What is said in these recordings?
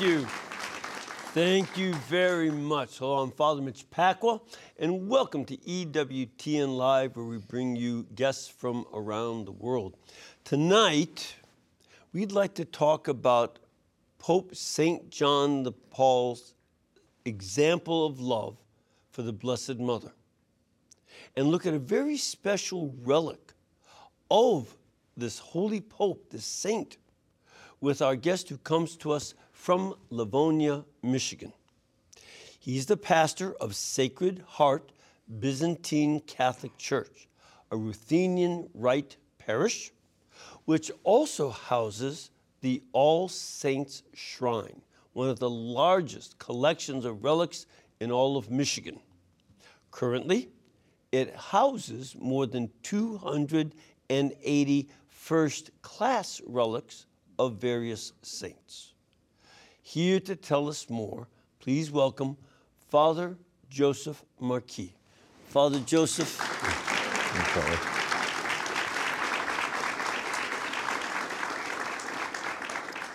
Thank you. Thank you very much. Hello, I'm Father Mitch Pacwa, and welcome to EWTN Live, where we bring you guests from around the world. Tonight, we'd like to talk about Pope St. John the Paul's example of love for the Blessed Mother and look at a very special relic of this holy Pope, this saint, with our guest who comes to us from Livonia, Michigan. He's the pastor of Sacred Heart Byzantine Catholic Church, a Ruthenian Rite parish, which also houses the All Saints Shrine, one of the largest collections of relics in all of Michigan. Currently, it houses more than 280 first class relics of various saints. Here to tell us more, please welcome Father Joseph Marquis. Father Joseph.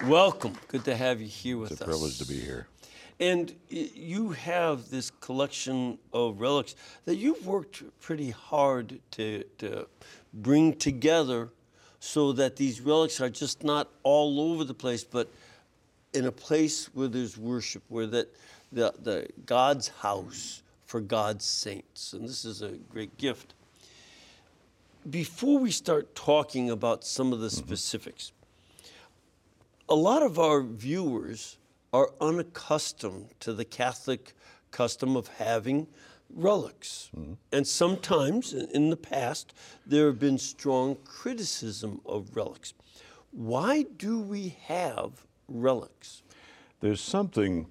Welcome. Good to have you here with us. It's a us. privilege to be here. And you have this collection of relics that you've worked pretty hard to, to bring together so that these relics are just not all over the place, but in a place where there's worship, where that the, the God's house for God's saints. And this is a great gift. Before we start talking about some of the mm-hmm. specifics, a lot of our viewers are unaccustomed to the Catholic custom of having relics. Mm-hmm. And sometimes in- in the past, there have been strong criticism of relics. Why do we have relics? There's something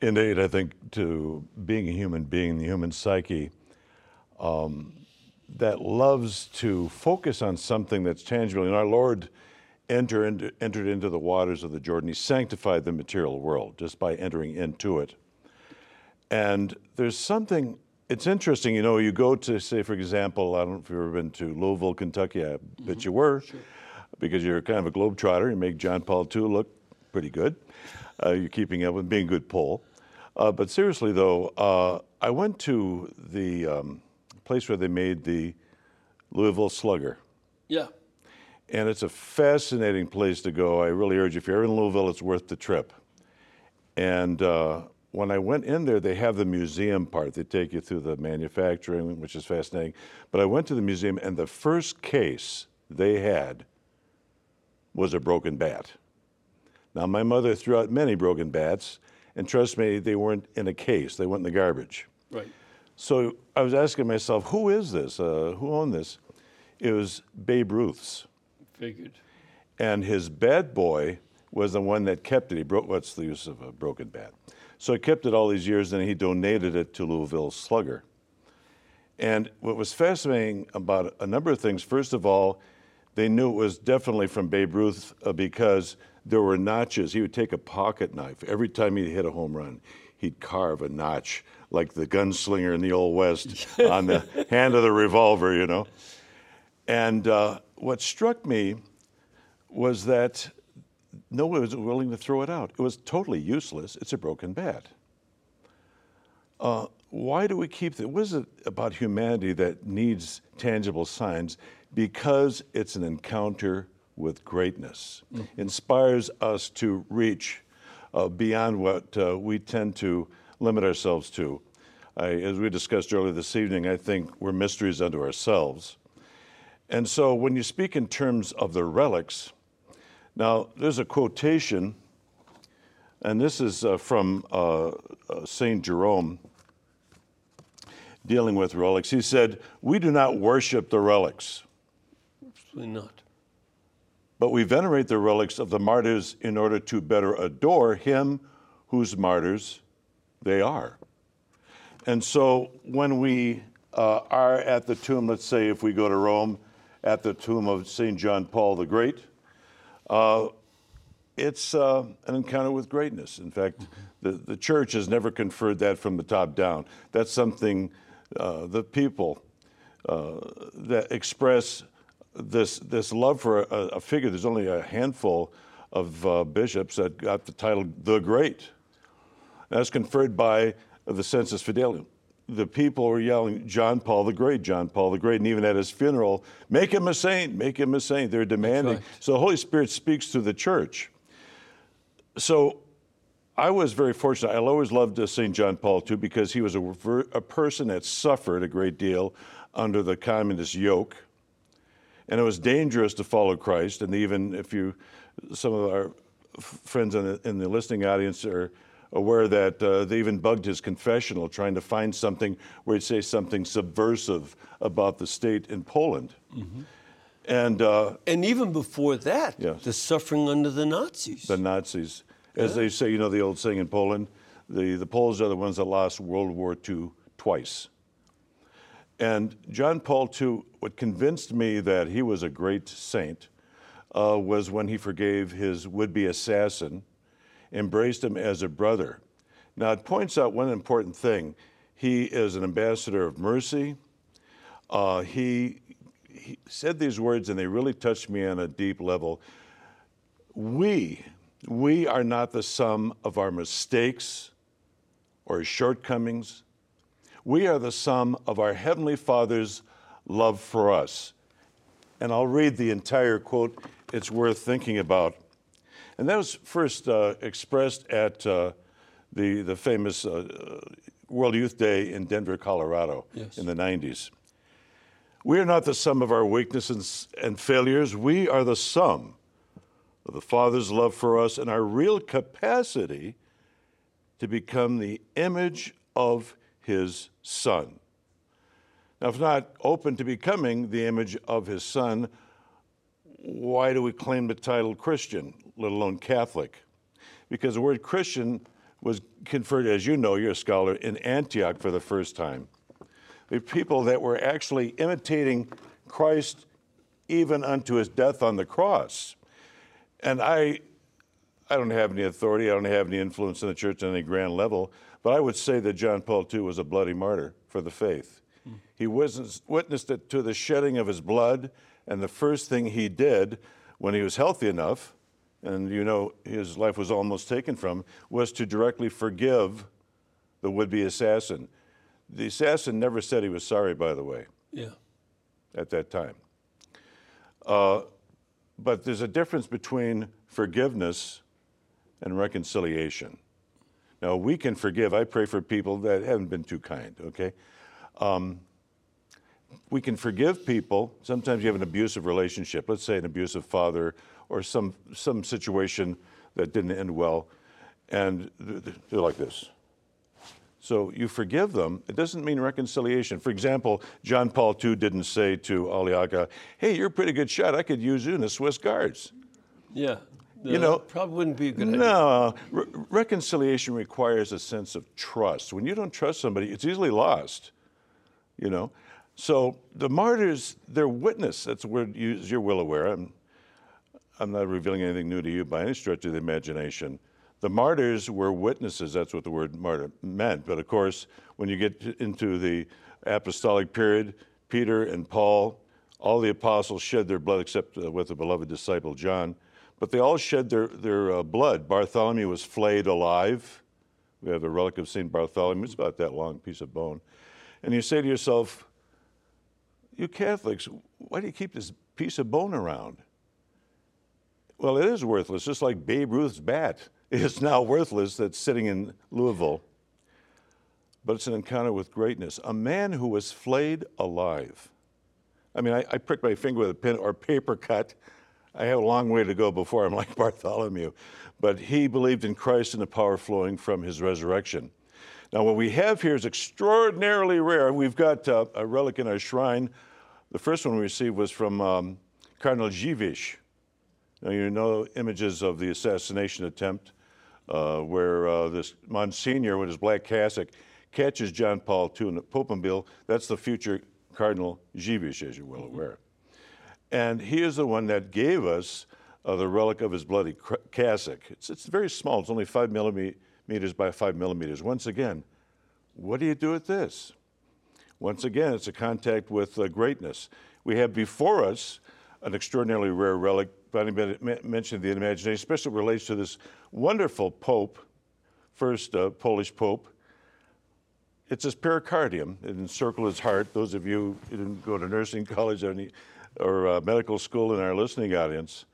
innate, I think, to being a human being, the human psyche, um, that loves to focus on something that's tangible. And our Lord enter into, entered into the waters of the Jordan. He sanctified the material world just by entering into it. And there's something, it's interesting, you know, you go to, say, for example, I don't know if you've ever been to Louisville, Kentucky, I bet you were, because you're kind of a globetrotter. You make John Paul II look pretty good. Uh, you're keeping up with being a good Pole. Uh, but seriously, though, uh, I went to the um, place where they made the Louisville Slugger. Yeah. And it's a fascinating place to go. I really urge you, if you're in Louisville, it's worth the trip. And uh, when I went in there, they have the museum part. They take you through the manufacturing, which is fascinating. But I went to the museum, and the first case they had was a broken bat. Now, my mother threw out many broken bats, and trust me, they weren't in a case, they went in the garbage. Right. So I was asking myself, who is this? Uh, who owned this? It was Babe Ruth's. Figured. And his bad boy was the one that kept it. He broke, what's the use of a broken bat? So he kept it all these years, and he donated it to Louisville Slugger. And what was fascinating about a number of things, first of all, they knew it was definitely from Babe Ruth uh, because there were notches. He would take a pocket knife. Every time he hit a home run, he'd carve a notch like the gunslinger in the Old West on the hand of the revolver, you know. And uh, what struck me was that no one was willing to throw it out. It was totally useless. It's a broken bat. Uh, why do we keep it? What is it about humanity that needs tangible signs? Because it's an encounter with greatness. Inspires us to reach uh, beyond what uh, we tend to limit ourselves to. I, as we discussed earlier this evening, I think we're mysteries unto ourselves. And so when you speak in terms of the relics, now there's a quotation, and this is uh, from uh, uh, St. Jerome dealing with relics. He said, We do not worship the relics, Absolutely not. But we venerate the relics of the martyrs in order to better adore him whose martyrs they are. And so when we uh, are at the tomb, let's say if we go to Rome, at the tomb of St. John Paul the Great, uh, it's uh, an encounter with greatness. In fact, the, the church has never conferred that from the top down. That's something uh, the people uh, that express this, this love for a, a figure. There's only a handful of uh, bishops that got the title the Great. That's conferred by the Sensus Fidelium. The people were yelling, John Paul the Great, John Paul the Great. And even at his funeral, make him a saint, make him a saint. They're demanding. right. So the Holy Spirit speaks to the church. So I was very fortunate. I always loved uh, St. John Paul II because he was a, a person that suffered a great deal under the communist yoke. And it was dangerous to follow Christ. And even if you, some of our friends in the, in the listening audience are aware that uh, they even bugged his confessional trying to find something where he'd say something subversive about the state in Poland. And uh, And even before that, Yes. the suffering under the Nazis. the Nazis. As they say, you know the old saying in Poland, the, the Poles are the ones that lost World War II twice. And John Paul II, what convinced me that he was a great saint uh, was when he forgave his would be assassin, embraced him as a brother. Now, it points out one important thing. He is an ambassador of mercy. Uh, he, he said these words, and they really touched me on a deep level. We, we are not the sum of our mistakes or shortcomings. We are the sum of our Heavenly Father's love for us. And I'll read the entire quote, it's worth thinking about. And that was first uh, expressed at uh, the, the famous uh, World Youth Day in Denver, Colorado Yes. in the 90s. We are not the sum of our weaknesses and failures. We are the sum of the Father's love for us and our real capacity to become the image of His Son. Now, if not open to becoming the image of His Son, why do we claim the title Christian, let alone Catholic? Because the word Christian was conferred, as you know, you're a scholar, in Antioch for the first time. The people that were actually imitating Christ even unto his death on the cross. And I, I don't have any authority, I don't have any influence in the church on any grand level, but I would say that John Paul II was a bloody martyr for the faith. He witnessed, witnessed it to the shedding of his blood, and the first thing he did when he was healthy enough, and you know his life was almost taken from, was to directly forgive the would be assassin. The assassin never said he was sorry, by the way yeah. at that time. Uh, but there's a difference between forgiveness and reconciliation. Now, we can forgive. I pray for people that haven't been too kind, okay? Um, we can forgive people. Sometimes you have an abusive relationship, let's say an abusive father or some, some situation that didn't end well, and th- th- they're like this. So you forgive them. It doesn't mean reconciliation. For example, John Paul II didn't say to Ali Ağca, hey, you're a pretty good shot. I could use you in the Swiss Guards. Yeah. You Uh, know- probably wouldn't be a good idea. No, re- reconciliation requires a sense of trust. When you don't trust somebody, it's easily lost, you know? So the martyrs, their witness, that's a word you, you're well aware. I'm, I'm not revealing anything new to you by any stretch of the imagination. The martyrs were witnesses, that's what the word martyr meant. But of course, when you get into the apostolic period, Peter and Paul, all the apostles shed their blood except uh, with the beloved disciple John. But they all shed their, their uh, blood. Bartholomew was flayed alive. We have a relic of St. Bartholomew. It's about that long piece of bone. And you say to yourself, you Catholics, why do you keep this piece of bone around? Well, it is worthless, just like Babe Ruth's bat is now worthless that's sitting in Louisville. But it's an encounter with greatness. A man who was flayed alive. I mean, I, I my finger with a pin or paper cut. I have a long way to go before I'm like Bartholomew. But he believed in Christ and the power flowing from his resurrection. Now, what we have here is extraordinarily rare. We've got uh, a relic in our shrine. The first one we received was from um, Cardinal Dziwisz. Now, you know images of the assassination attempt uh, where uh, this Monsignor with his black cassock catches John Paul II in the Popemobile. That's the future Cardinal Dziwisz, as you're well aware. And he is the one that gave us uh, the relic of his bloody cassock. It's, it's very small, it's only five millimeters by five millimeters. Once again, what do you do with this? Once again, it's a contact with uh, greatness. We have before us an extraordinarily rare relic, Bonnie mentioned the imagination, especially relates to this wonderful Pope, first uh, Polish Pope. It's his pericardium. It encircled his heart. Those of you who didn't go to nursing college or, uh, medical school in our listening audience,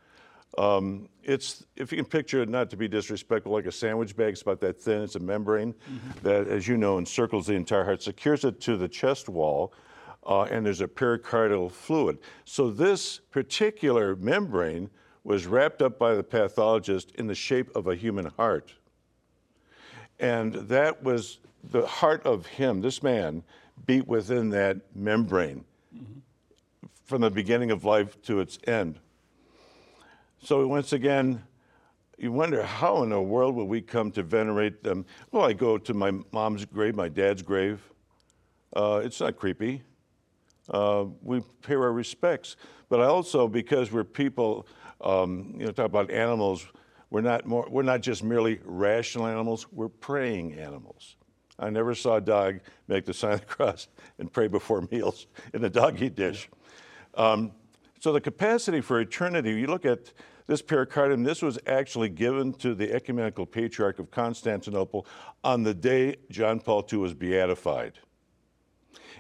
um, it's if you can picture it, not to be disrespectful, like a sandwich bag. It's about that thin. It's a membrane mm-hmm. that, as you know, encircles the entire heart, secures it to the chest wall, uh, and there's a pericardial fluid. So this particular membrane was wrapped up by the pathologist in the shape of a human heart. And that was the heart of him, this man, beat within that membrane mm-hmm. From the beginning of life to its end. So once again, you wonder how in the world will we come to venerate them? Well, I go to my mom's grave, my dad's grave. Uh, it's not creepy uh, we pay our respects. But I also, because we're people, um, you know, talk about animals, we're not, more, we're not just merely rational animals, we're praying animals. I never saw a dog make the sign of the cross and pray before meals in a doggy dish. Um, so the capacity for eternity, you look at this pericardium, this was actually given to the ecumenical patriarch of Constantinople on the day John Paul II was beatified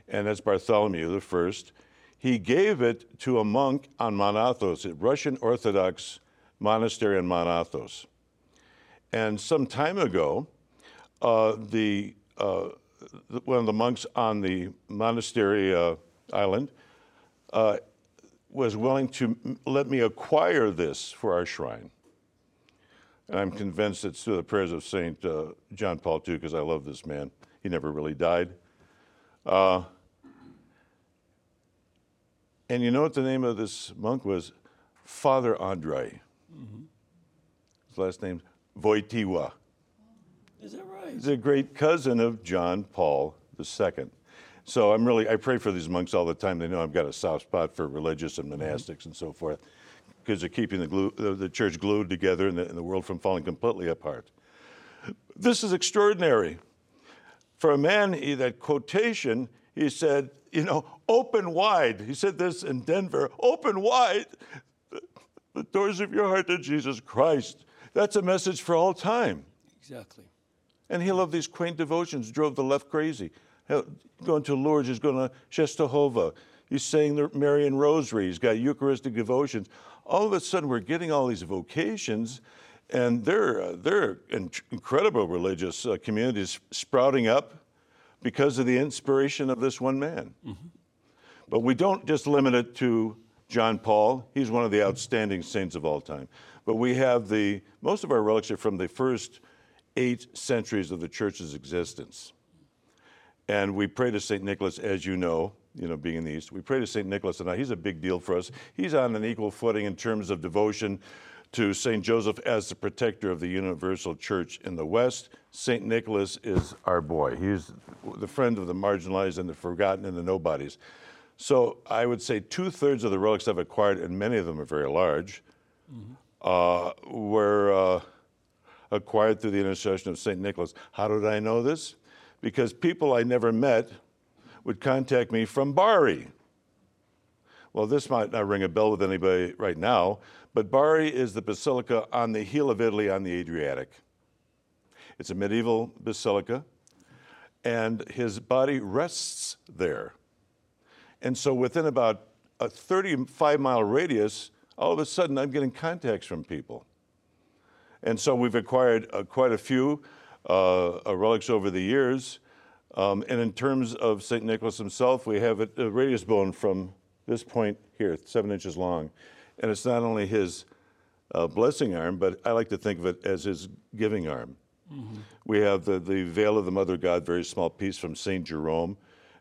and that's Bartholomew First. He gave it to a monk on Mount Athos, a Russian Orthodox monastery on Mount Athos. And some time ago, uh, the, uh, one of the monks on the monastery uh, island uh, was willing to let me acquire this for our shrine. And I'm convinced it's through the prayers of St. Uh, John Paul II, because I love this man. He never really died. Uh, and you know what the name of this monk was? Father Andrei. Mm-hmm. His last name's Wojtyła. Is that right? He's a great cousin of John Paul II. So I'm really, I pray for these monks all the time. They know I've got a soft spot for religious and mm-hmm. monastics and so forth because they're keeping the, glue, the, the, church glued together and the, and the world from falling completely apart. This is extraordinary. For a man, he, that quotation, he said, you know, open wide. He said this in Denver open wide the doors of your heart to Jesus Christ. That's a message for all time. Exactly. And he loved these quaint devotions, drove the left crazy. Going to Lourdes, he's going to Czestochowa. He's saying the Marian Rosary. He's got Eucharistic devotions. All of a sudden, we're getting all these vocations, and they're, uh, they're incredible religious uh, communities sprouting up because of the inspiration of this one man. Mm-hmm. But we don't just limit it to John Paul. He's one of the outstanding saints of all time. But we have the, most of our relics are from the first eight centuries of the church's existence. And we pray to St. Nicholas, as you know, you know, being in the East. We pray to St. Nicholas and He's a big deal for us. He's on an equal footing in terms of devotion to St. Joseph as the protector of the universal church in the West. St. Nicholas is our boy. He's the friend of the marginalized and the forgotten and the nobodies. So I would say two thirds of the relics I've acquired, and many of them are very large, mm-hmm. uh, were uh, acquired through the intercession of St. Nicholas. How did I know this? Because people I never met would contact me from Bari. Well, this might not ring a bell with anybody right now, but Bari is the basilica on the heel of Italy on the Adriatic. It's a medieval basilica, and his body rests there. And so within about a 35 mile radius, all of a sudden I'm getting contacts from people. And so we've acquired uh, quite a few relics over the years. Um, and in terms of St. Nicholas himself, we have a, a radius bone from this point here, seven inches long. And it's not only his uh, blessing arm, but I like to think of it as his giving arm. Mm-hmm. We have the, the veil of the Mother God, very small piece from St. Jerome.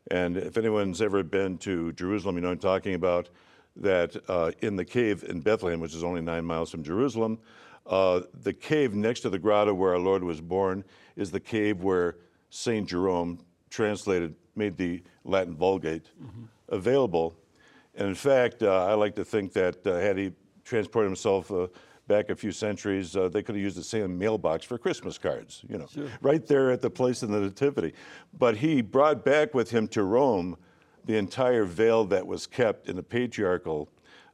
And if anyone's ever been to Jerusalem, you know I'm talking about that uh, in the cave in Bethlehem, which is only nine miles from Jerusalem, uh, the cave next to the grotto where our Lord was born is the cave where St. Jerome translated, made the Latin Vulgate mm-hmm. available and in fact, uh, I like to think that uh, had he transported himself uh, back a few centuries, uh, they could have used the same mailbox for Christmas cards, you know, sure. right there at the place in the Nativity. But he brought back with him to Rome the entire veil that was kept in the patriarchal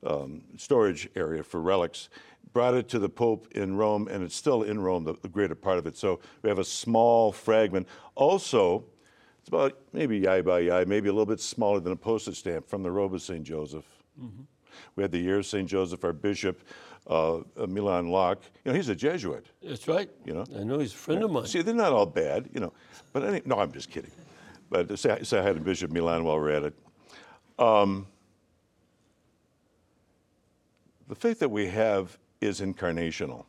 um, storage area for relics. Brought it to the Pope in Rome, and it's still in Rome, the, the greater part of it. So we have a small fragment. Also, it's about maybe yai by yai, maybe a little bit smaller than a postage stamp from the robe of St. Joseph. Mm-hmm. We had the year of St. Joseph, our bishop, uh, Milan Lach. You know, he's a Jesuit. That's right. You know, I know he's a friend of mine. See, they're not all bad, you know. But any, no, I'm just kidding. But say, say I had a Bishop Milan while we're at it. Um, the faith that we have is incarnational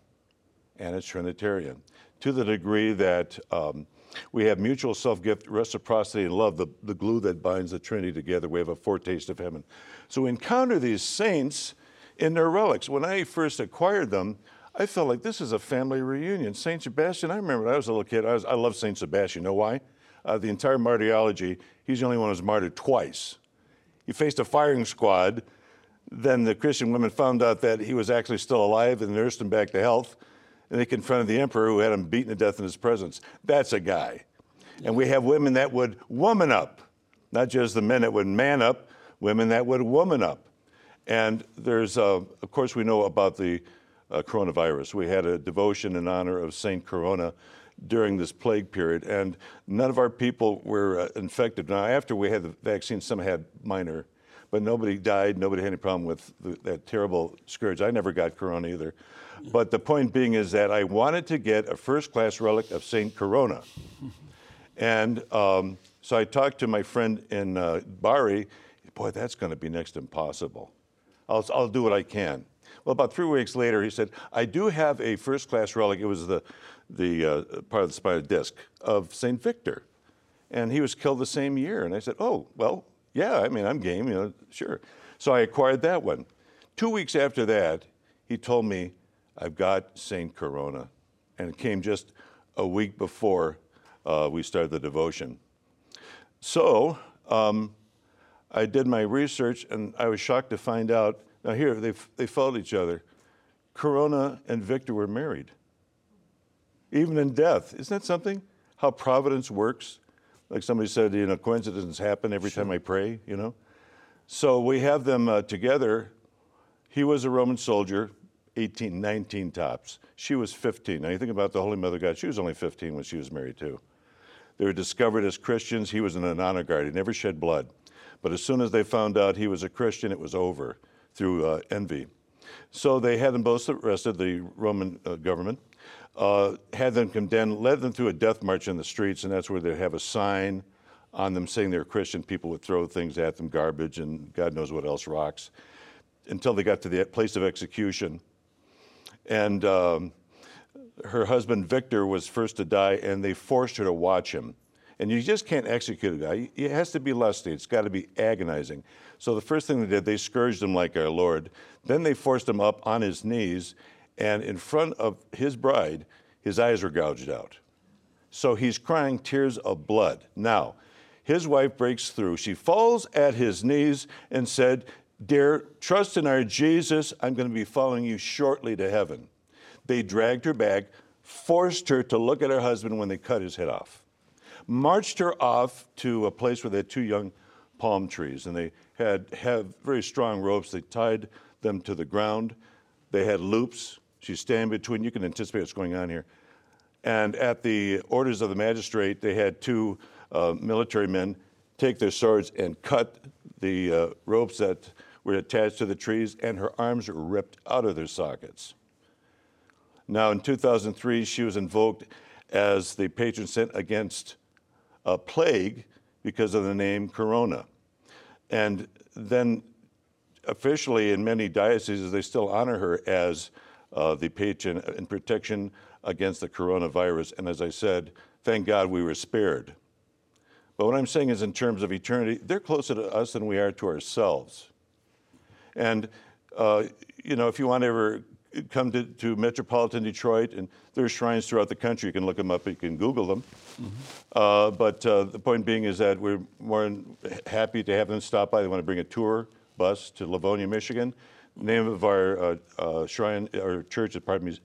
and it's Trinitarian to the degree that um, we have mutual self gift, reciprocity, and love, the, the glue that binds the Trinity together. We have a foretaste of heaven. So we encounter these saints in their relics. When I first acquired them, I felt like this is a family reunion. St. Sebastian, I remember when I was a little kid, I, was, I love St. Sebastian. You know why? Uh, the entire martyrology, he's the only one who's martyred twice. He faced a firing squad. Then the Christian women found out that he was actually still alive and nursed him back to health. And they confronted the emperor who had him beaten to death in his presence. That's a guy. And we have women that would woman up, not just the men that would man up, women that would woman up. And there's, uh, of course, we know about the uh, coronavirus. We had a devotion in honor of Saint Corona during this plague period, and none of our people were uh, infected. Now, after we had the vaccine, some had minor, but nobody died. Nobody had any problem with the, that terrible scourge. I never got Corona either. But the point being is that I wanted to get a first class relic of Saint Corona. And um, so I talked to my friend in uh, Bari. Boy, that's going to be next impossible. I'll, I'll do what I can. Well, about three weeks later, he said, I do have a first class relic. It was the, the uh, part of the spinal disc of St. Victor. And he was killed the same year. And I said, Oh, well, yeah, I mean, I'm game, you know, sure. So I acquired that one. Two weeks after that, he told me, I've got St. Corona. And it came just a week before uh, we started the devotion. So um, I did my research and I was shocked to find out. Now, here, they, they followed each other. Corona and Victor were married, even in death. Isn't that something? How providence works? Like somebody said, you know, coincidences happen every sure. time I pray, you know? So we have them uh, together. He was a Roman soldier, 18, 19 tops. She was 15. Now you think about the Holy Mother God, she was only 15 when she was married, too. They were discovered as Christians. He was in an honor guard. He never shed blood. But as soon as they found out he was a Christian, it was over through uh, envy. So they had them both arrested, the Roman uh, government, uh, had them condemned, led them through a death march in the streets, and that's where they have a sign on them saying they're Christian. People would throw things at them, garbage and God knows what else, rocks, until they got to the place of execution. And um, her husband Victor was first to die, and they forced her to watch him. And you just can't execute a guy. It has to be lusty. It's got to be agonizing. So the first thing they did, they scourged him like our Lord. Then they forced him up on his knees, and in front of his bride, his eyes were gouged out. So he's crying tears of blood. Now, his wife breaks through. She falls at his knees and said, Dear, trust in our Jesus. I'm going to be following you shortly to heaven. They dragged her back, forced her to look at her husband when they cut his head off marched her off to a place where they had two young palm trees, and they had have very strong ropes. They tied them to the ground. They had loops. She's standing between. You can anticipate what's going on here. And at the orders of the magistrate, they had two uh, military men take their swords and cut the uh, ropes that were attached to the trees, and her arms were ripped out of their sockets. Now, in 2003, she was invoked as the patron saint against a plague because of the name Corona. And then officially in many dioceses, they still honor her as uh, the patron in protection against the coronavirus. And as I said, thank God we were spared. But what I'm saying is, in terms of eternity, they're closer to us than we are to ourselves. And, uh, you know, if you want to ever come to, to metropolitan Detroit, and there's shrines throughout the country. You can look them up, you can Google them. Mm-hmm. Uh, but uh, the point being is that we're more than happy to have them stop by. They want to bring a tour bus to Livonia, Michigan. Name of our uh, uh shrine, or church, pardon me,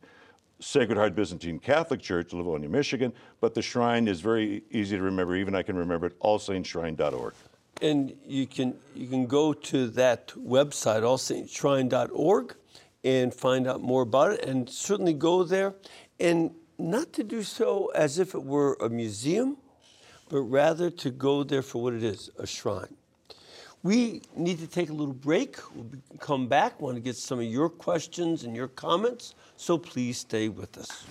Sacred Heart Byzantine Catholic Church, Livonia, Michigan. But the shrine is very easy to remember. Even I can remember it, allsaintshrine.org. And you can you can go to that website, allsaintshrine.org, and find out more about it. And certainly go there, and not to do so as if it were a museum, but rather to go there for what it is, a shrine. We need to take a little break. We'll come back. Want to get some of your questions and your comments, so please stay with us.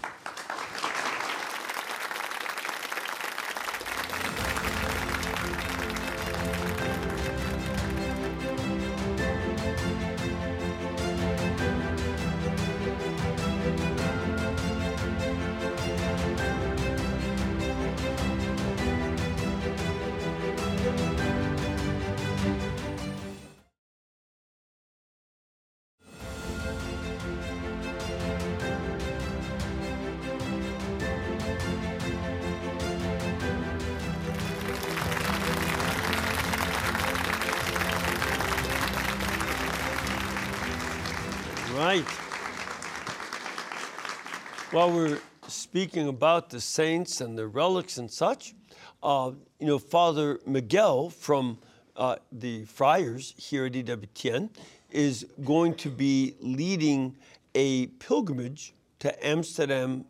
While we're speaking about the saints and the relics and such, uh, you know, Father Miguel from uh, the Friars here at EWTN is going to be leading a pilgrimage to Amsterdam,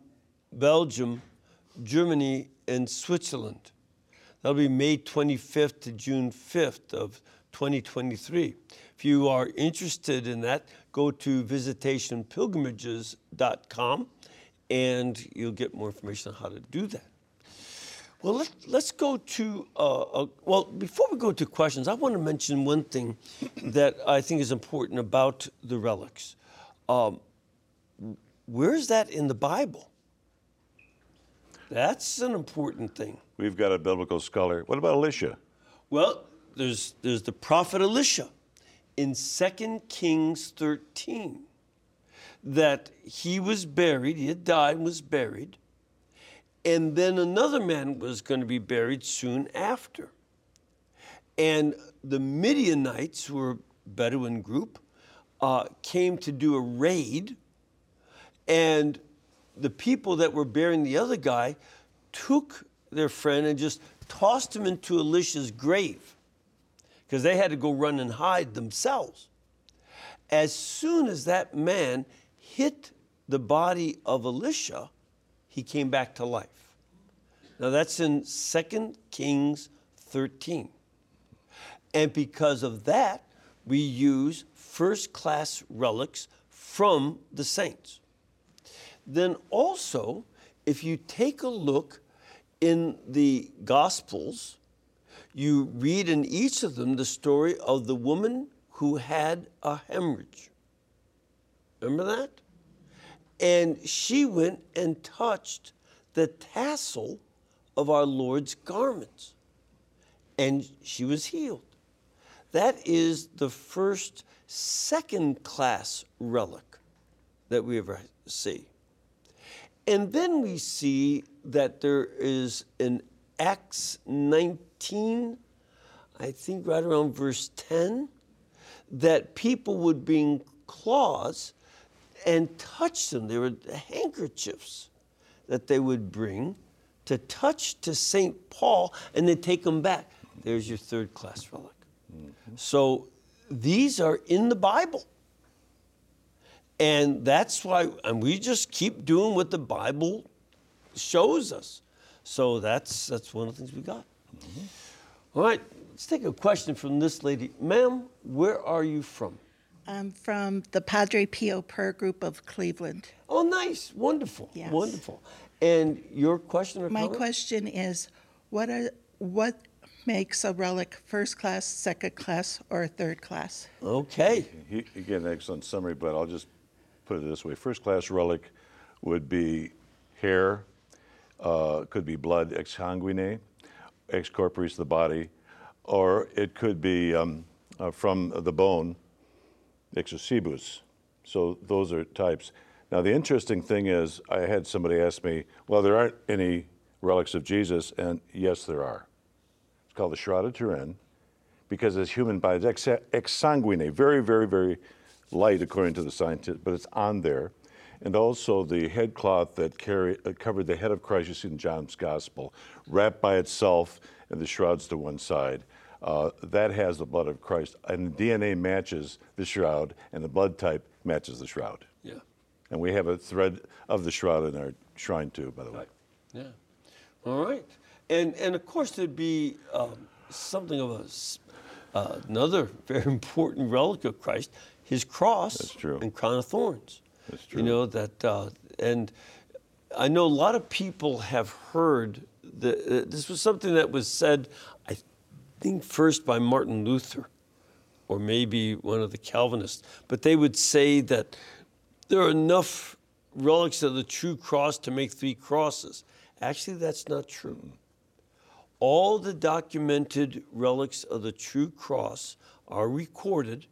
Belgium, Germany, and Switzerland. That'll be May 25th to June 5th of 2023. If you are interested in that, go to visitationpilgrimages.com and you'll get more information on how to do that. Well, let, let's go to, uh, uh, well, before we go to questions, I want to mention one thing that I think is important about the relics. Um, where's that in the Bible? That's an important thing. We've got a biblical scholar. What about Elisha? Well, there's, there's the prophet Elisha in 2 Kings 13 that he was buried, he had died and was buried, and then another man was going to be buried soon after. And the Midianites, who were a Bedouin group, uh, came to do a raid, and the people that were burying the other guy took their friend and just tossed him into Elisha's grave because they had to go run and hide themselves. As soon as that man hit the body of Elisha, he came back to life. Now that's in 2 Kings 13. And because of that, we use first class relics from the saints. Then also, if you take a look in the Gospels, you read in each of them the story of the woman who had a hemorrhage. Remember that? And she went and touched the tassel of our Lord's garments, and she was healed. That is the first second class relic that we ever see. And then we see that there is in Acts 19, I think right around verse 10, that people would bring claws and touch them. There were handkerchiefs that they would bring to touch to St. Paul and then take them back. There's your third class relic. Mm-hmm. So these are in the Bible. And that's why, and we just keep doing what the Bible shows us. So that's that's one of the things we got. Mm-hmm. All right, let's take a question from this lady. Ma'am, where are you from? I'm from the Padre Pio Prayer Group of Cleveland. Oh, nice, wonderful, Yes. wonderful. And your question or My comment? question is, what are what makes a relic first class, second class, or third class? Okay. He, again, excellent summary, but I'll just put it this way. First class relic would be hair, uh, could be blood ex sanguine, ex corporis, the body, or it could be um, uh, from the bone, ex ossibus. So those are types. Now, the interesting thing is, I had somebody ask me, well, there aren't any relics of Jesus, and yes, there are. It's called the Shroud of Turin because it's human bodies, ex- exsanguine, very, very, very light according to the scientists, but it's on there. And also the headcloth that carry, uh, covered the head of Christ, you see in John's Gospel, wrapped by itself, and the shrouds to one side. Uh, that has the blood of Christ, and the DNA matches the shroud, and the blood type matches the shroud. Yeah. And we have a thread of the shroud in our shrine too, by the way. Right. Yeah. All right. And and of course there'd be um, something of a uh, another very important relic of Christ, his cross That's true. and crown of thorns. That's true. You true. know that, uh, and I know a lot of people have heard that uh, this was something that was said, think first by Martin Luther, or maybe one of the Calvinists, but they would say that there are enough relics of the true cross to make three crosses. Actually, that's not true. All the documented relics of the true cross are recorded,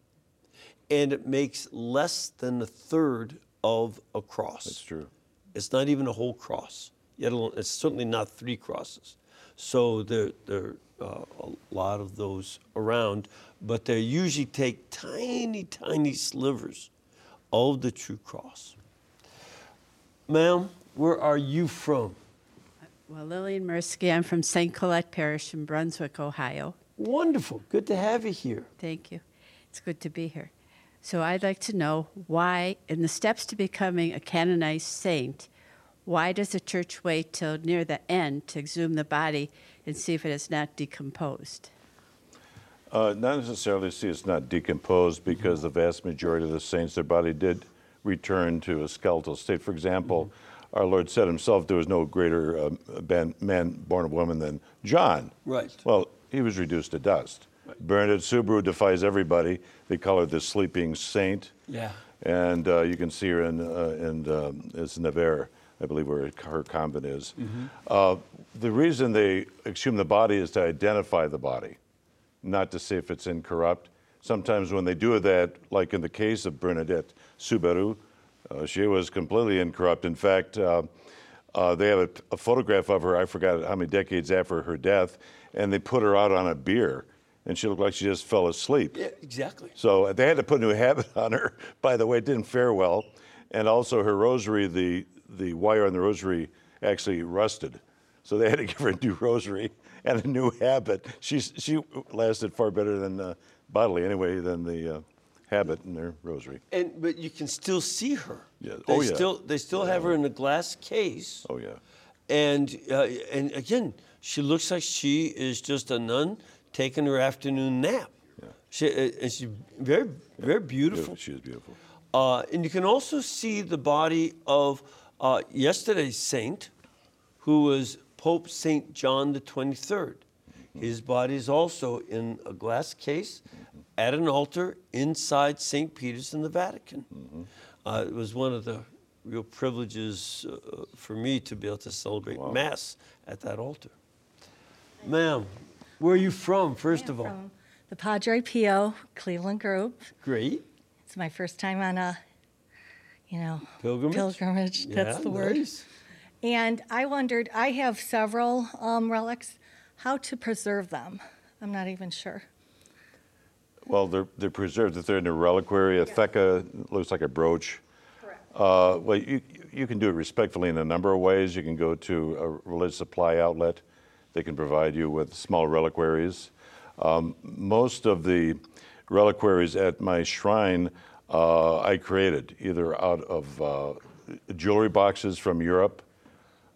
and it makes less than a third of a cross. That's true. It's not even a whole cross. Yet alone, it's certainly not three crosses. So there, there are uh, a lot of those around, but they usually take tiny, tiny slivers of the true cross. Ma'am, where are you from? Well, Lillian Mirsky, I'm from St. Colette Parish in Brunswick, Ohio. Wonderful. Good to have you here. Thank you. It's good to be here. So I'd like to know why, in the steps to becoming a canonized saint, why does the church wait till near the end to exhume the body and see if it is not decomposed? Uh, not necessarily see it's not decomposed because the vast majority of the saints, their body did return to a skeletal state. For example, our Lord said himself there was no greater uh, ban- man born of woman than John. Right. Well, he was reduced to dust. Bernadette Soubirous defies everybody. They call her the sleeping saint. Yeah. And uh, you can see her in, uh, in um, it's Nevers, I believe, where her convent is. Uh, the reason they exhume the body is to identify the body, not to see if it's incorrupt. Sometimes when they do that, like in the case of Bernadette Soubirous, uh, she was completely incorrupt. In fact, uh, uh, they have a, a photograph of her, I forgot how many decades after her death, and they put her out on a bier, and she looked like she just fell asleep. Yeah, exactly. So they had to put a new habit on her. By the way, it didn't fare well. And also her rosary, the, the wire on the rosary actually rusted. So they had to give her a new rosary and a new habit. She, she lasted far better than, uh, bodily anyway, than the uh, habit in their rosary. And but you can still see her. Yeah. They Oh, yeah. Still, they still have her in a glass case. Oh, yeah. And uh, and again, she looks like she is just a nun taking her afternoon nap. She, uh, and she's very, very beautiful. Beautiful. She is beautiful. Uh, and you can also see the body of uh, yesterday's saint, who was Pope Saint John the 23rd. His body is also in a glass case at an altar inside St. Peter's in the Vatican. Uh, it was one of the real privileges uh, for me to be able to celebrate Mass at that altar. Ma'am, where are you from, first of all? From the Padre Pio Cleveland Group. Great. It's my first time on a, you know, Pilgrimage? pilgrimage, That's Yeah, the word. nice. And I wondered, I have several um, relics, how to preserve them. I'm not even sure. Well, they're, they're preserved. If they're in a reliquary, a theca looks like a brooch. Uh, well, you, you can do it respectfully in a number of ways. You can go to a religious supply outlet. They can provide you with small reliquaries. Um, most of the reliquaries at my shrine uh, I created either out of uh, jewelry boxes from Europe.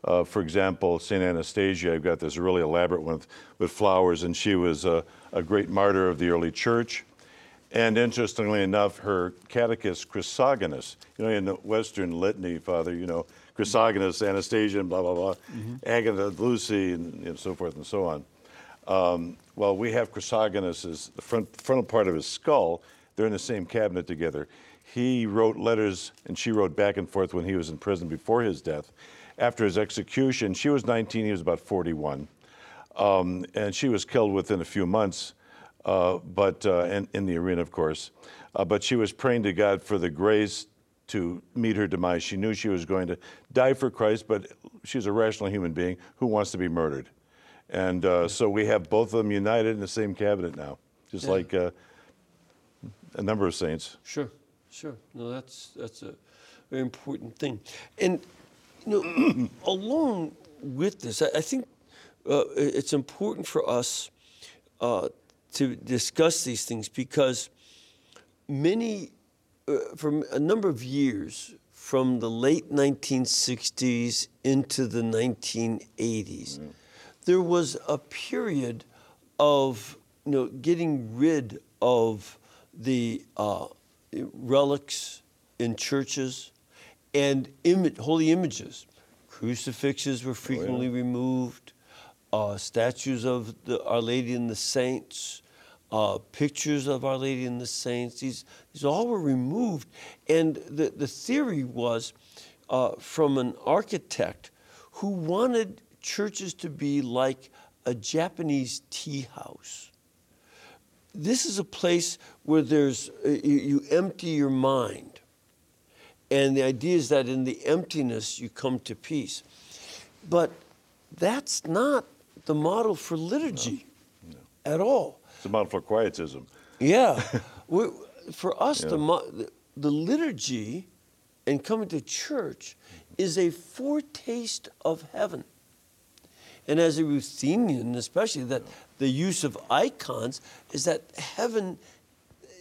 Uh, for example, St. Anastasia, I've got this really elaborate one with, with flowers, and she was a, a great martyr of the early church. And interestingly enough, her catechist, Chrysogonus, you know, in the Western litany, Father, you know, Chrysogonus, Anastasia, and blah, blah, blah, Agatha, Lucy, and, and so forth and so on. Um, well, we have Chrysogonus the front, frontal part of his skull. They're in the same cabinet together. He wrote letters, and she wrote back and forth when he was in prison before his death. After his execution, she was 19, he was about 41. Um, and she was killed within a few months, uh, but uh, in, in the arena, of course. Uh, but she was praying to God for the grace to meet her demise. She knew she was going to die for Christ, but she's a rational human being who wants to be murdered. And uh, so we have both of them united in the same cabinet now, just Yeah. like uh, a number of saints. Sure, sure. No, that's that's a very important thing. And you know, along with this, I, I think uh, it's important for us uh, to discuss these things because many, uh, for a number of years, from the late 1960s into the 1980s, there was a period of you know getting rid of the uh, relics in churches and Im- holy images. Crucifixes were frequently removed. Uh, statues of the, Our Lady and the Saints, uh, pictures of Our Lady and the Saints. These, these all were removed. And the, the theory was uh, from an architect who wanted churches to be like a Japanese tea house. This is a place where there's, uh, you, you empty your mind. And the idea is that in the emptiness, you come to peace. But that's not the model for liturgy at all. It's a model for quietism. Yeah. we for us, Yeah. the, the liturgy and coming to church is a foretaste of heaven. And as a Ruthenian, especially, that the use of icons is that heaven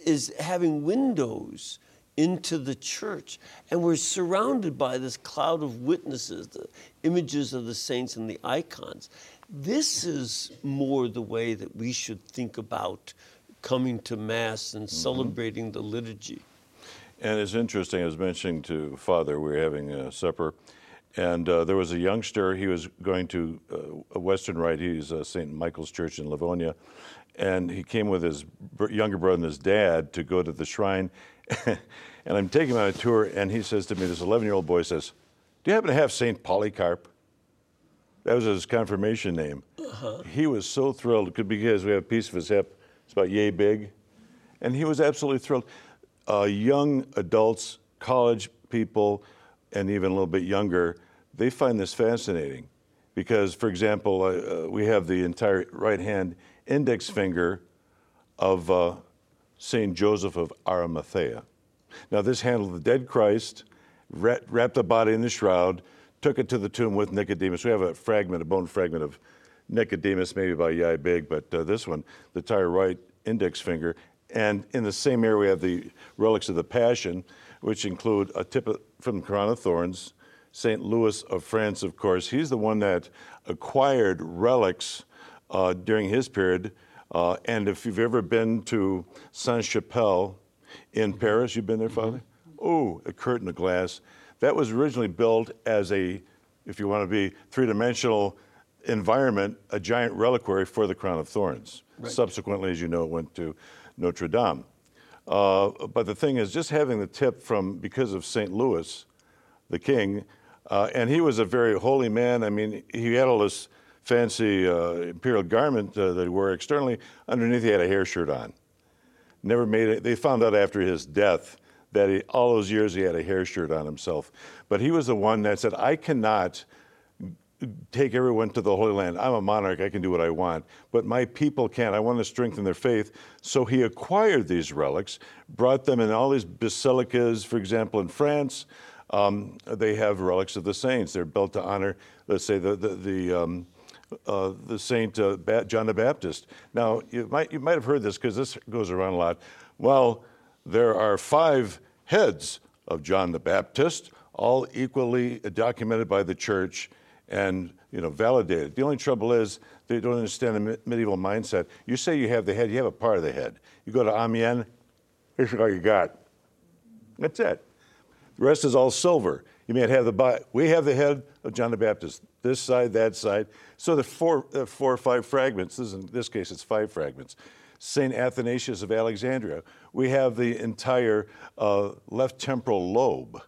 is having windows into the church. And we're surrounded by this cloud of witnesses, the images of the saints and the icons. This is more the way that we should think about coming to Mass and mm-hmm. celebrating the liturgy. And it's interesting, I was mentioning to Father, we were having a supper, and uh, there was a youngster, he was going to uh, a Western Rite, he's uh, St. Michael's Church in Livonia, and he came with his br- younger brother and his dad to go to the shrine. and I'm taking him on a tour, and he says to me, this 11 year old boy says, Do you happen to have St. Polycarp? That was his confirmation name. He was so thrilled because we have a piece of his hip. It's about yay big. And he was absolutely thrilled. Uh, young adults, college people, and even a little bit younger, they find this fascinating. Because, for example, uh, uh, we have the entire right hand index finger of uh, St. Joseph of Arimathea. Now, this handled the dead Christ, wrapped the body in the shroud, took it to the tomb with Nicodemus. We have a fragment, a bone fragment of Nicodemus, maybe about yay big, but uh, this one, the entire right index finger. And in the same area, we have the relics of the Passion, which include a tip from the crown of thorns. St. Louis of France, of course, he's the one that acquired relics uh, during his period. Uh, and if you've ever been to Saint Chapelle in Paris, you've been there, Father? Oh, a curtain of glass. That was originally built as a, if you want to be three dimensional environment, a giant reliquary for the crown of thorns. Subsequently, as you know, it went to Notre Dame. Uh, but the thing is, just having the tip from, because of St. Louis, the king, uh, and he was a very holy man. I mean, he had all this fancy uh, imperial garment uh, that he wore externally. Underneath, he had a hair shirt on. Never made it. They found out after his death that he, all those years he had a hair shirt on himself. But he was the one that said, I cannot take everyone to the Holy Land. I'm a monarch, I can do what I want, but my people can't. I want to strengthen their faith. So he acquired these relics, brought them in all these basilicas, for example, in France. Um, they have relics of the saints. They're built to honor, let's say, the, the, the, um, uh, the Saint uh, John the Baptist. Now, you might, you might have heard this because this goes around a lot. Well, there are five heads of John the Baptist, all equally documented by the church and you know validated. The only trouble is they don't understand the medieval mindset. You say you have the head, you have a part of the head. You go to Amiens, here's all you got. That's it. The rest is all silver. You may have the. We have the head of John the Baptist. This side, that side. So the four, uh, four or five fragments. This is, in this case, it's five fragments. Saint Athanasius of Alexandria. We have the entire uh, left temporal lobe.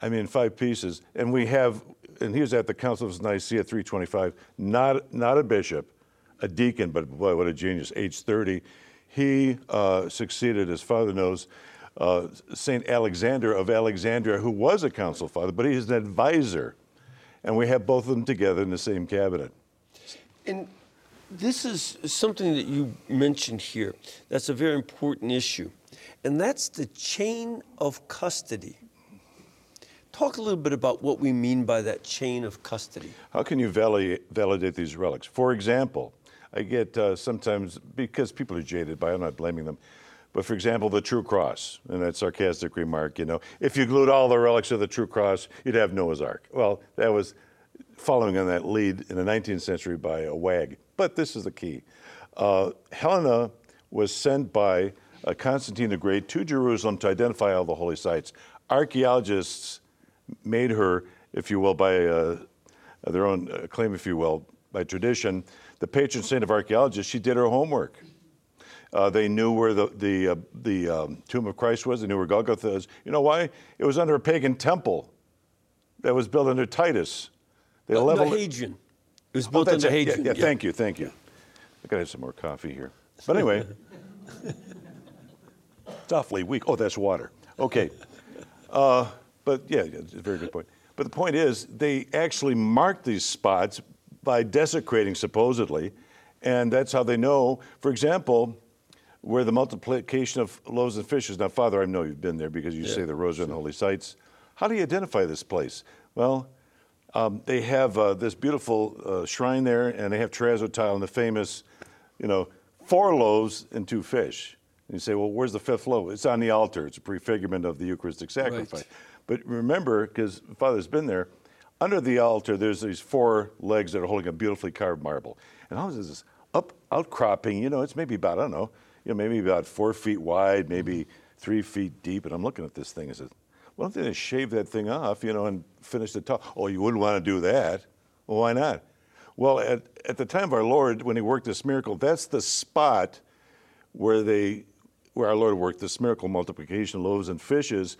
I mean, five pieces. And we have, and he was at the Council of Nicaea 325, not, not a bishop, a deacon, but boy, what a genius, age 30. He uh, succeeded, his father knows, uh, St. Alexander of Alexandria, who was a council father, but he's an advisor. And we have both of them together in the same cabinet. And this is something that you mentioned here that's a very important issue, and that's the chain of custody. Talk a little bit about what we mean by that chain of custody. How can you validate, validate these relics? For example, I get uh, sometimes because people are jaded by it, I'm not blaming them. But for example, the True Cross, and that sarcastic remark, you know, if you glued all the relics of the True Cross, you'd have Noah's Ark. Well, that was following on that lead in the 19th century by a wag. But this is the key. Uh, Helena was sent by uh, Constantine the Great to Jerusalem to identify all the holy sites. Archaeologists made her, if you will, by uh, their own uh, claim, if you will, by tradition, the patron saint of archaeologists. She did her homework. Uh, they knew where the, the, uh, the um, tomb of Christ was. They knew where Golgotha is. You know why? It was under a pagan temple that was built under Titus. They Uh, leveled the it- Hadrian. It was Oh, built that's under it. Yeah, Hadrian. Yeah, thank you, thank you. I gotta have some more coffee here. But anyway, it's awfully weak. Oh, that's water. Okay. Uh, but yeah, yeah, it's a very good point. But the point is, they actually marked these spots by desecrating, supposedly, and that's how they know. For example, where the multiplication of loaves and fishes. Now, Father, I know you've been there because you say the rosary and the holy sites. How do you identify this place? Well, um, they have uh, this beautiful uh, shrine there, and they have terrazzo tile and the famous, you know, four loaves and two fish. And you say, well, where's the fifth loaf? It's on the altar. It's a prefigurement of the Eucharistic sacrifice. But remember, because Father's been there, under the altar, there's these four legs that are holding a beautifully carved marble. And how is this up outcropping? You know, it's maybe about, I don't know, you know, maybe about four feet wide, maybe three feet deep. And I'm looking at this thing and says, why don't they just shave that thing off, you know, and finish the top? Oh, you wouldn't want to do that. Well, why not? Well, at, at the time of our Lord, when he worked this miracle, that's the spot where they, where our Lord worked this miracle, multiplication loaves and fishes,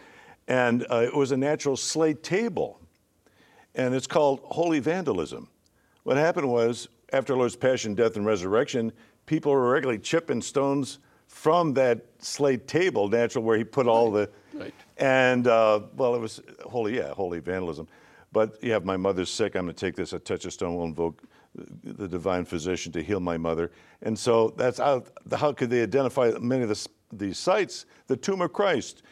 and uh, it was a natural slate table, and it's called holy vandalism. What happened was, after our Lord's passion, death, and resurrection, people were regularly chipping stones from that slate table, natural, where he put all the, Right. and uh, well, it was holy, yeah, holy vandalism. But you have my mother's sick. I'm going to take this. A touch of stone will invoke the divine physician to heal my mother. And so that's how, how could they identify many of the, these sites? The tomb of Christ.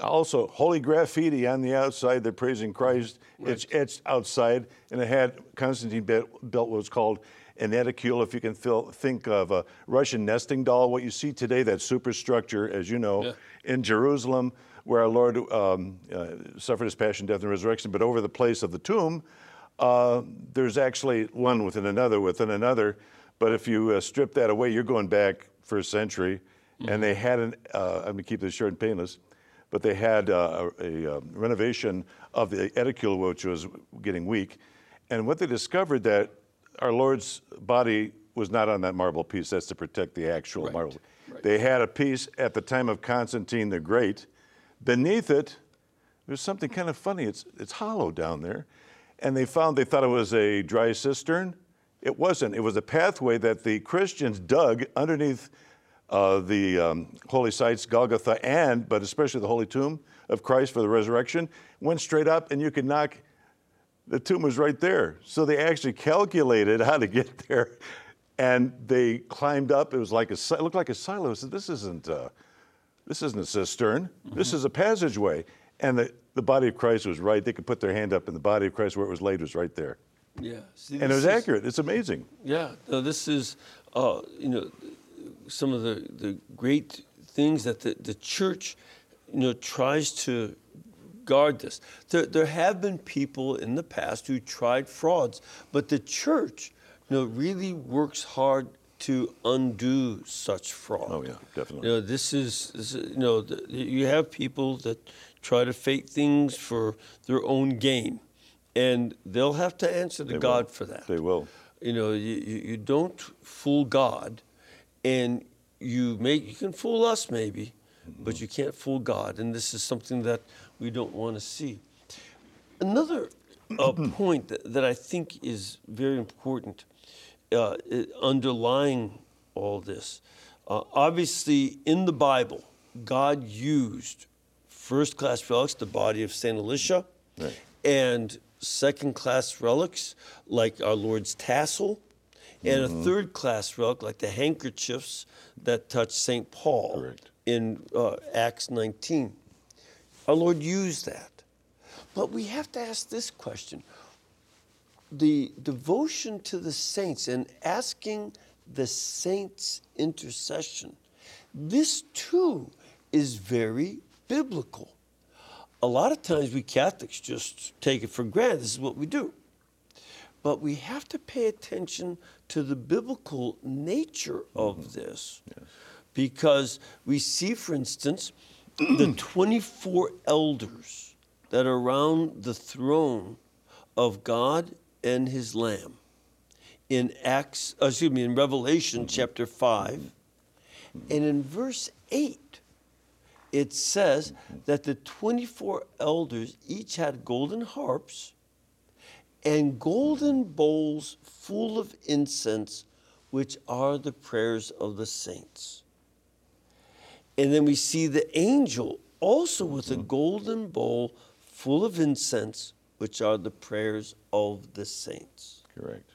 Also, holy graffiti on the outside. They're praising Christ. It's etched outside, and it had Constantine built built what was called an edicule. If you can feel, think of a Russian nesting doll, what you see today, that superstructure, as you know, Yeah. in Jerusalem, where our Lord um, uh, suffered his passion, death, and resurrection, but over the place of the tomb, uh, there's actually one within another within another. But if you uh, strip that away, you're going back first century, and they had an. Uh, I'm going to keep this short and painless, but they had uh, a, a um, renovation of the edicule, which was getting weak, and what they discovered that our Lord's body was not on that marble piece. That's to protect the actual Right, marble. right. They had a piece at the time of Constantine the Great. Beneath it, there's something kind of funny. It's, it's hollow down there. And they found, they thought it was a dry cistern. It wasn't. It was a pathway that the Christians dug underneath uh, the um, holy sites, Golgotha, and, but especially the holy tomb of Christ for the resurrection, went straight up, and you could knock, the tomb was right there. So they actually calculated how to get there. And they climbed up. It was like a, it looked like a silo. I said, this isn't, uh, this isn't a cistern. This is a passageway. And the, the body of Christ was right. They could put their hand up, and the body of Christ, where it was laid, was right there. Yeah. See, And it was is- accurate. It's amazing. Yeah, no, this is, uh, you know, some of the, the great things that the, the church, you know, tries to guard this. There, there have been people in the past who tried frauds, but the church, you know, really works hard to undo such fraud. Oh, yeah, definitely. You know, this is, this is you know, the, you have people that try to fake things for their own gain, and they'll have to answer to They will. God for that. They will. You know, you, you, don't fool God, and you make you can fool us maybe, but mm-hmm. you can't fool God, and this is something that we don't want to see. Another uh, point that, that I think is very important, uh, underlying all this, uh, obviously in the Bible, God used first-class relics, the body of Saint Elisha, Right. and second-class relics like our Lord's tassel, and a third-class relic like the handkerchiefs that touched Saint Paul Correct. in uh, Acts 19. Our Lord used that. But we have to ask this question the devotion to the saints and asking the saints' intercession. This too is very biblical. A lot of times we Catholics just take it for granted. This is what we do. But we have to pay attention to the biblical nature of mm-hmm. this. Because we see, for instance, the 24 elders that are around the throne of God and his Lamb in Acts, uh, excuse me, in Revelation chapter 5. And in verse 8, it says that the 24 elders each had golden harps and golden bowls full of incense, which are the prayers of the saints. And then we see the angel also with a mm-hmm. golden bowl full of incense, which are the prayers of the saints. Correct.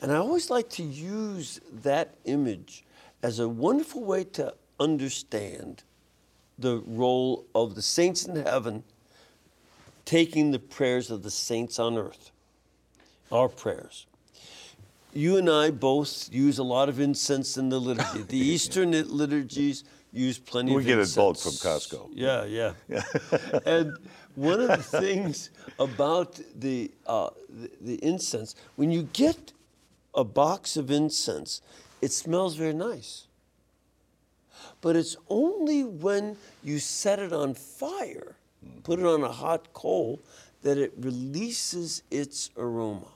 And I always like to use that image as a wonderful way to understand the role of the saints in heaven taking the prayers of the saints on earth, our prayers. You and I both use a lot of incense in the liturgy. The Eastern liturgies use plenty We of We get it bulk from Costco. Yeah, yeah. yeah. and one of the things about the, uh, the the incense, when you get a box of incense, it smells very nice. But it's only when you set it on fire, put it on a hot coal, that it releases its aroma.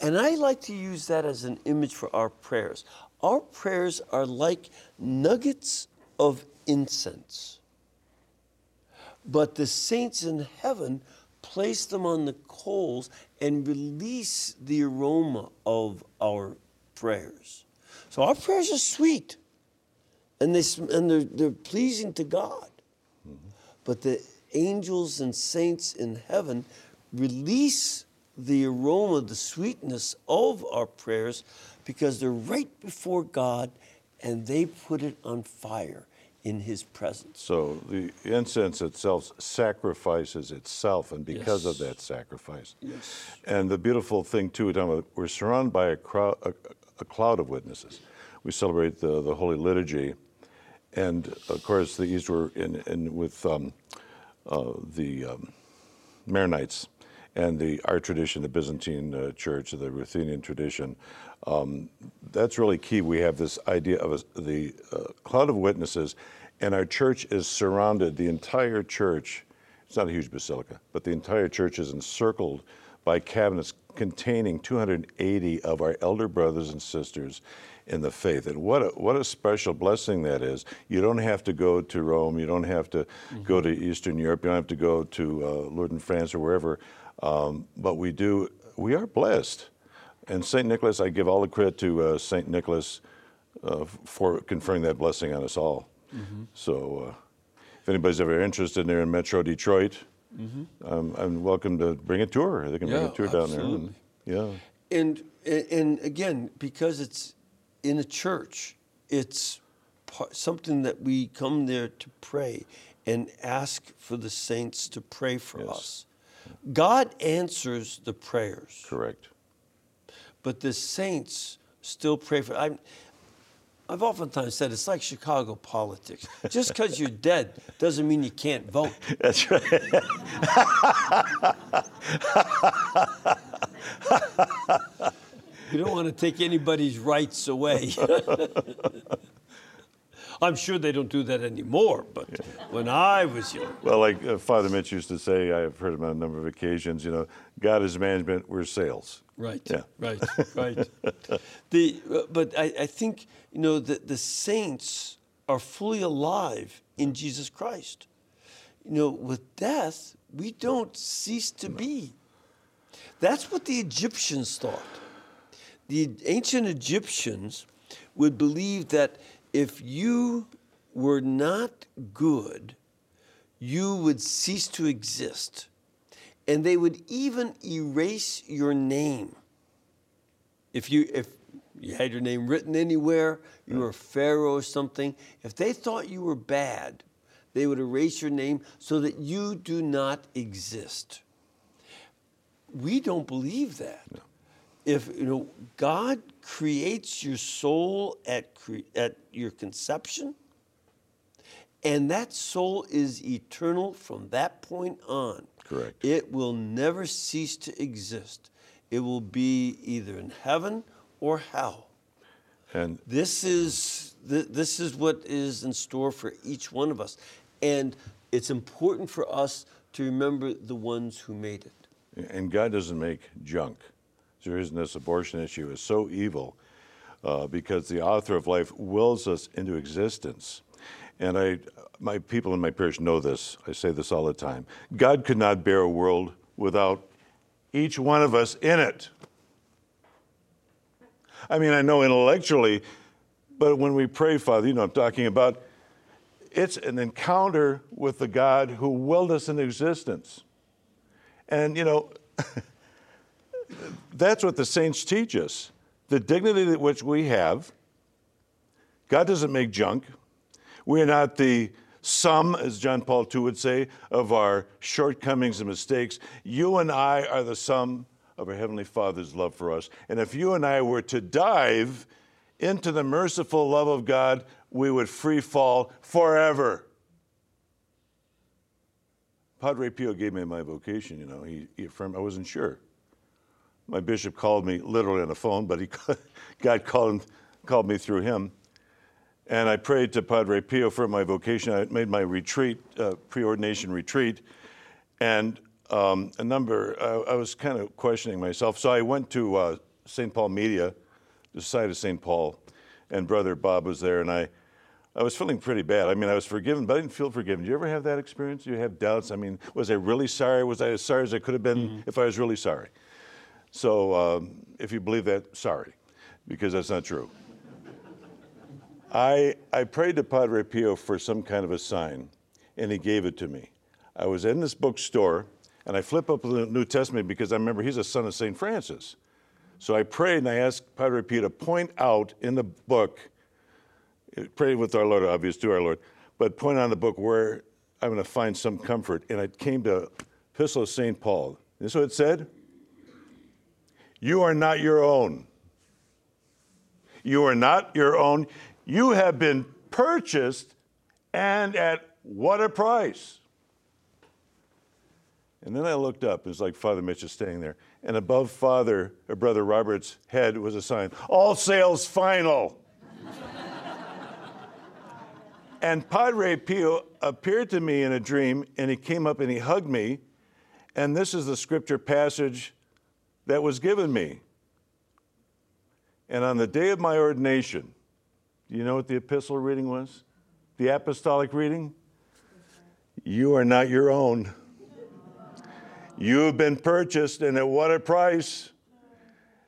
And I like to use that as an image for our prayers. Our prayers are like nuggets of incense. But the saints in heaven place them on the coals and release the aroma of our prayers. So our prayers are sweet and, they, and they're, they're pleasing to God. But the angels and saints in heaven release the aroma, the sweetness of our prayers because they're right before God and they put it on fire in His presence. So the incense itself sacrifices itself, and because of that sacrifice. Yes. And the beautiful thing too, we're, surrounded by a, crowd, a, a cloud of witnesses. We celebrate the, the Holy Liturgy, and of course the Easter in, in with um, uh, the um, Maronites and the our tradition, the Byzantine uh, Church, the Ruthenian tradition. Um, that's really key. We have this idea of a, the uh, cloud of witnesses, and our church is surrounded. The entire church. It's not a huge basilica, but the entire church is encircled by cabinets containing 280 of our elder brothers and sisters in the faith. And what a, what a special blessing that is. You don't have to go to Rome, you don't have to go to Eastern Europe, you don't have to go to uh, Lourdes France or wherever, um, but we do, we are blessed. And St. Nicholas, I give all the credit to uh, St. Nicholas uh, for conferring that blessing on us all. So uh, if anybody's ever interested in there in Metro Detroit, um, I'm welcome to bring a tour. They can bring a tour down absolutely. there. And, yeah. And, and again, because it's in a church, it's par- something that we come there to pray and ask for the saints to pray for Yes. us. God answers the prayers, Correct. But the saints still pray for. I'm, I've oftentimes said it's like Chicago politics. Just because you're dead doesn't mean you can't vote. That's right. You don't want to take anybody's rights away. I'm sure they don't do that anymore, but when I was young, Well, like uh, Father Mitch used to say, I've heard him on a number of occasions, you know, God is management, we're sales. Right, Yeah. right, right. The, uh, but I, I think, you know, that the saints are fully alive in Jesus Christ. You know, with death, we don't cease to be. That's what the Egyptians thought. The ancient Egyptians would believe that if you were not good, you would cease to exist. And they would even erase your name. If you if you had your name written anywhere, you were a pharaoh or something, if they thought you were bad, they would erase your name so that you do not exist. We don't believe that. if you know God creates your soul at cre- at your conception, and that soul is eternal from that point on. Correct. It will never cease to exist. It will be either in heaven or hell. And This is th- this is what is in store for each one of us, and it's important for us to remember the ones who made it. And God doesn't make junk. The reason this abortion issue is so evil, uh, because the author of life wills us into existence. And I, my people in my parish know this. I say this all the time. God could not bear a world without each one of us in it. I mean, I know intellectually, but when we pray, Father, you know, I'm talking about it's an encounter with the God who willed us in existence. And, you know, that's what the saints teach us. The dignity that which we have, God doesn't make junk. We're not the sum, as John Paul II would say, of our shortcomings and mistakes. You and I are the sum of our Heavenly Father's love for us. And if you and I were to dive into the merciful love of God, we would free fall forever. Padre Pio gave me my vocation, you know. He, he affirmed I wasn't sure. My bishop called me literally on the phone, but he, God called, called me through him. And I prayed to Padre Pio for my vocation. I made my retreat, uh, preordination retreat. And um, a number, uh, I was kind of questioning myself. So I went to uh, St. Paul Media, the site of St. Paul, and Brother Bob was there. And I, I was feeling pretty bad. I mean, I was forgiven, but I didn't feel forgiven. Do you ever have that experience? Do you have doubts? I mean, was I really sorry? Was I as sorry as I could have been if I was really sorry? So um, if you believe that, sorry, because that's not true. I, I prayed to Padre Pio for some kind of a sign, and he gave it to me. I was in this bookstore, and I flip up the New Testament because I remember he's a son of St. Francis. So I prayed and I asked Padre Pio to point out in the book, prayed with our Lord, obvious to our Lord, but point out in the book where I'm going to find some comfort. And I came to Epistle of St. Paul. This is what it said You are not your own. You are not your own. You have been purchased, and at what a price. And then I looked up. It was like Father Mitch is standing there. And above Father or Brother Robert's head was a sign All sales final. and Padre Pio appeared to me in a dream, and he came up and he hugged me. And this is the scripture passage that was given me. And on the day of my ordination, do you know what the epistle reading was? The apostolic reading? You are not your own. You have been purchased, and at what a price.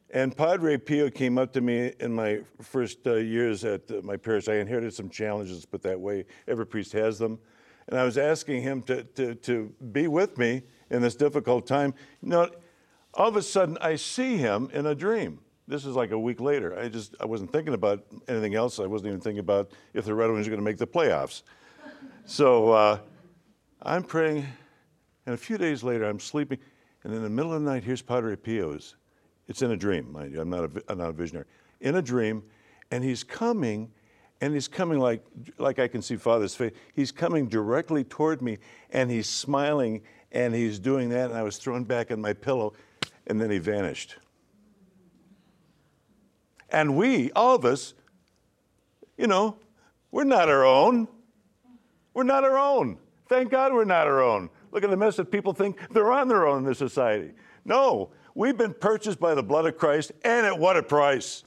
And Padre Pio came up to me in my first uh, years at uh, my parish. I inherited some challenges, but that way. Every priest has them. And I was asking him to, to, to be with me in this difficult time. You know, all of a sudden, I see him in a dream. This is like a week later. I just I wasn't thinking about anything else. I wasn't even thinking about if the Red Wings are going to make the playoffs. So uh, I'm praying, and a few days later, I'm sleeping, and in the middle of the night, here's Padre Pio's. It's in a dream, mind you. I'm not a, I'm not a visionary. In a dream, and he's coming, and he's coming like like I can see Father's face. He's coming directly toward me, and he's smiling, and he's doing that, and I was thrown back on my pillow, and then he vanished. And we, all of us, you know, we're not our own. We're not our own. Thank God we're not our own. Look at the mess that people think they're on their own in this society. No, we've been purchased by the blood of Christ, and at what a price.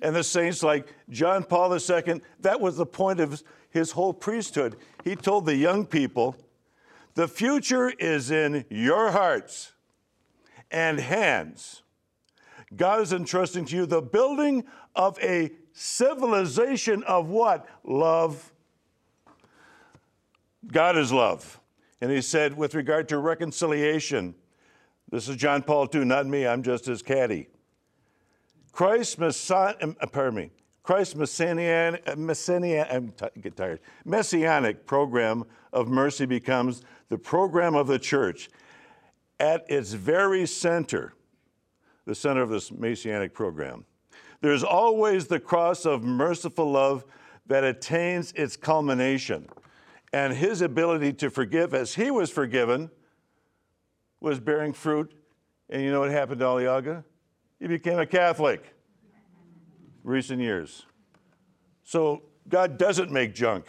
And the saints, like John Paul II, that was the point of his whole priesthood. He told the young people, the future is in your hearts and hands. God is entrusting to you the building of a civilization of what? Love. God is love. And he said, with regard to reconciliation, this is John Paul II, not me, I'm just his caddy. Christ, Messiah, um, uh, pardon me, Messianic, uh, I'm t- get tired, Messianic program of mercy becomes the program of the church. At its very center, the center of this Messianic program. There's always the cross of merciful love that attains its culmination. And his ability to forgive as he was forgiven was bearing fruit. And you know what happened to Ali Ağca? He became a Catholic recent years. So God doesn't make junk.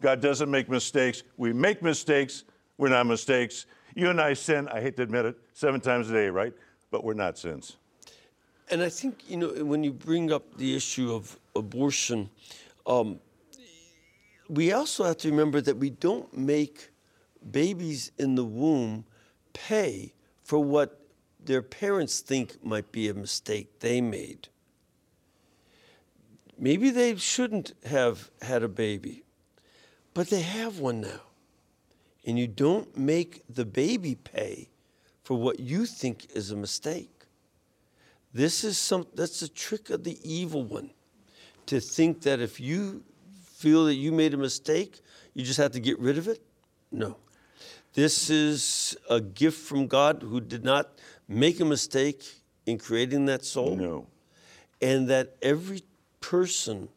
God doesn't make mistakes. We make mistakes. We're not mistakes. You and I sin, I hate to admit it, seven times a day, right? But we're not sins. And I think, you know, when you bring up the issue of abortion, um, we also have to remember that we don't make babies in the womb pay for what their parents think might be a mistake they made. Maybe they shouldn't have had a baby, but they have one now. And you don't make the baby pay for what you think is a mistake. This is some that's the trick of the evil one to think that if you feel that you made a mistake, you just have to get rid of it. No. This is a gift from God who did not make a mistake in creating that soul. No. And that every person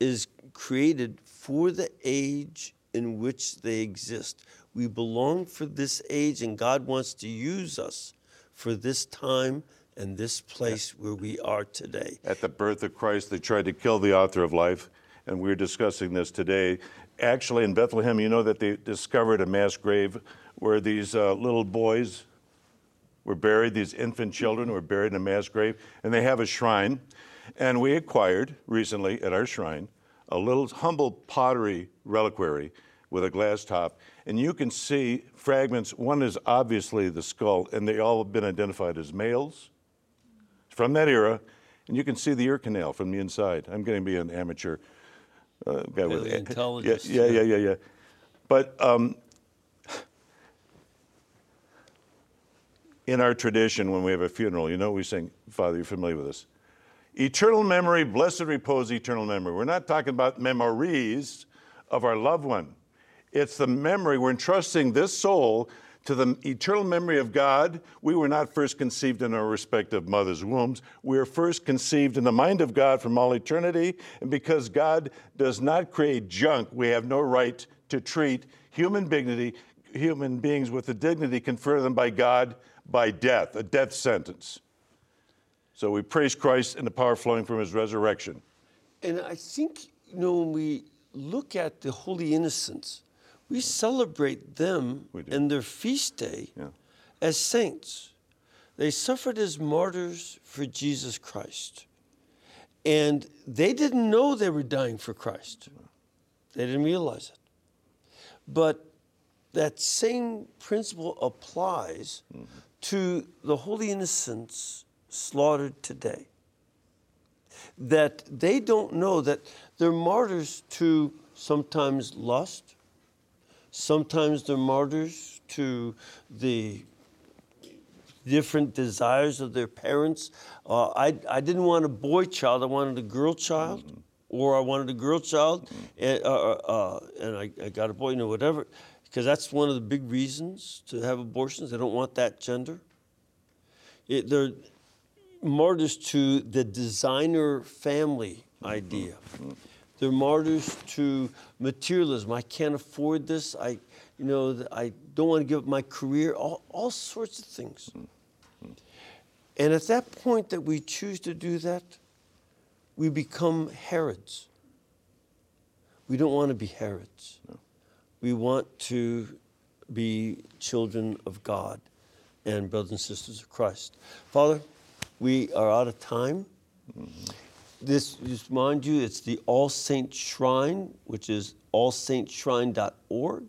is created for the age in which they exist. We belong for this age, and God wants to use us for this time and this place where we are today. At the birth of Christ, they tried to kill the author of life, and we're discussing this today. Actually, in Bethlehem, you know that they discovered a mass grave where these uh, little boys were buried, these infant children were buried in a mass grave, and they have a shrine. And we acquired recently at our shrine a little humble pottery reliquary with a glass top. And you can see fragments. One is obviously the skull, and they all have been identified as males from that era. And you can see the ear canal from the inside. I'm going to be an amateur uh, guy with Paleontologist, Yeah, yeah, yeah, yeah, yeah. But um, in our tradition, when we have a funeral, you know, we sing, Father, you're familiar with this. Eternal memory, blessed repose, eternal memory. We're not talking about memories of our loved one. It's the memory. We're entrusting this soul to the eternal memory of God. We were not first conceived in our respective mothers' wombs. We are first conceived in the mind of God from all eternity. And because God does not create junk, we have no right to treat human dignity, human beings with the dignity conferred on them by God by death, a death sentence. So we praise Christ and the power flowing from his resurrection. And I think, you know, when we look at the holy innocents, we celebrate them and their feast day Yeah. as saints. They suffered as martyrs for Jesus Christ. And they didn't know they were dying for Christ, they didn't realize it. But that same principle applies mm-hmm. to the holy innocents slaughtered today. That they don't know that they're martyrs to sometimes lust, sometimes they're martyrs to the different desires of their parents. Uh, I, I didn't want a boy child, I wanted a girl child, or I wanted a girl child, and, uh, uh, and I, I got a boy, you know, whatever, because that's one of the big reasons to have abortions. They don't want that gender. It, they're martyrs to the designer family idea. They're martyrs to materialism. I can't afford this. I, you know, I don't want to give up my career. All, all sorts of things. And at that point that we choose to do that, we become Herods. We don't want to be Herods. We want to be children of God and brothers and sisters of Christ. Father, we are out of time. Mm-hmm. This, just remind you, it's the All Saints Shrine, which is allsaintshrine.org.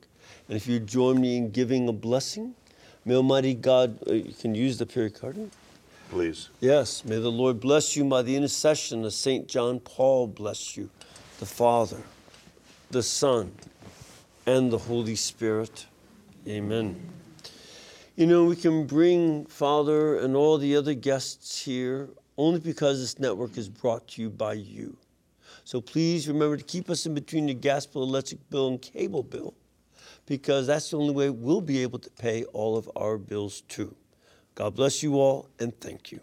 And if you join me in giving a blessing, may Almighty God, uh, you can use the pericardium. Please. Yes, may the Lord bless you by the intercession of St. John Paul, bless you, the Father, the Son, and the Holy Spirit. Amen. You know, we can bring Father and all the other guests here only because this network is brought to you by you. So please remember to keep us in between your gas bill, electric bill, and cable bill, because that's the only way we'll be able to pay all of our bills too. God bless you all, and thank you.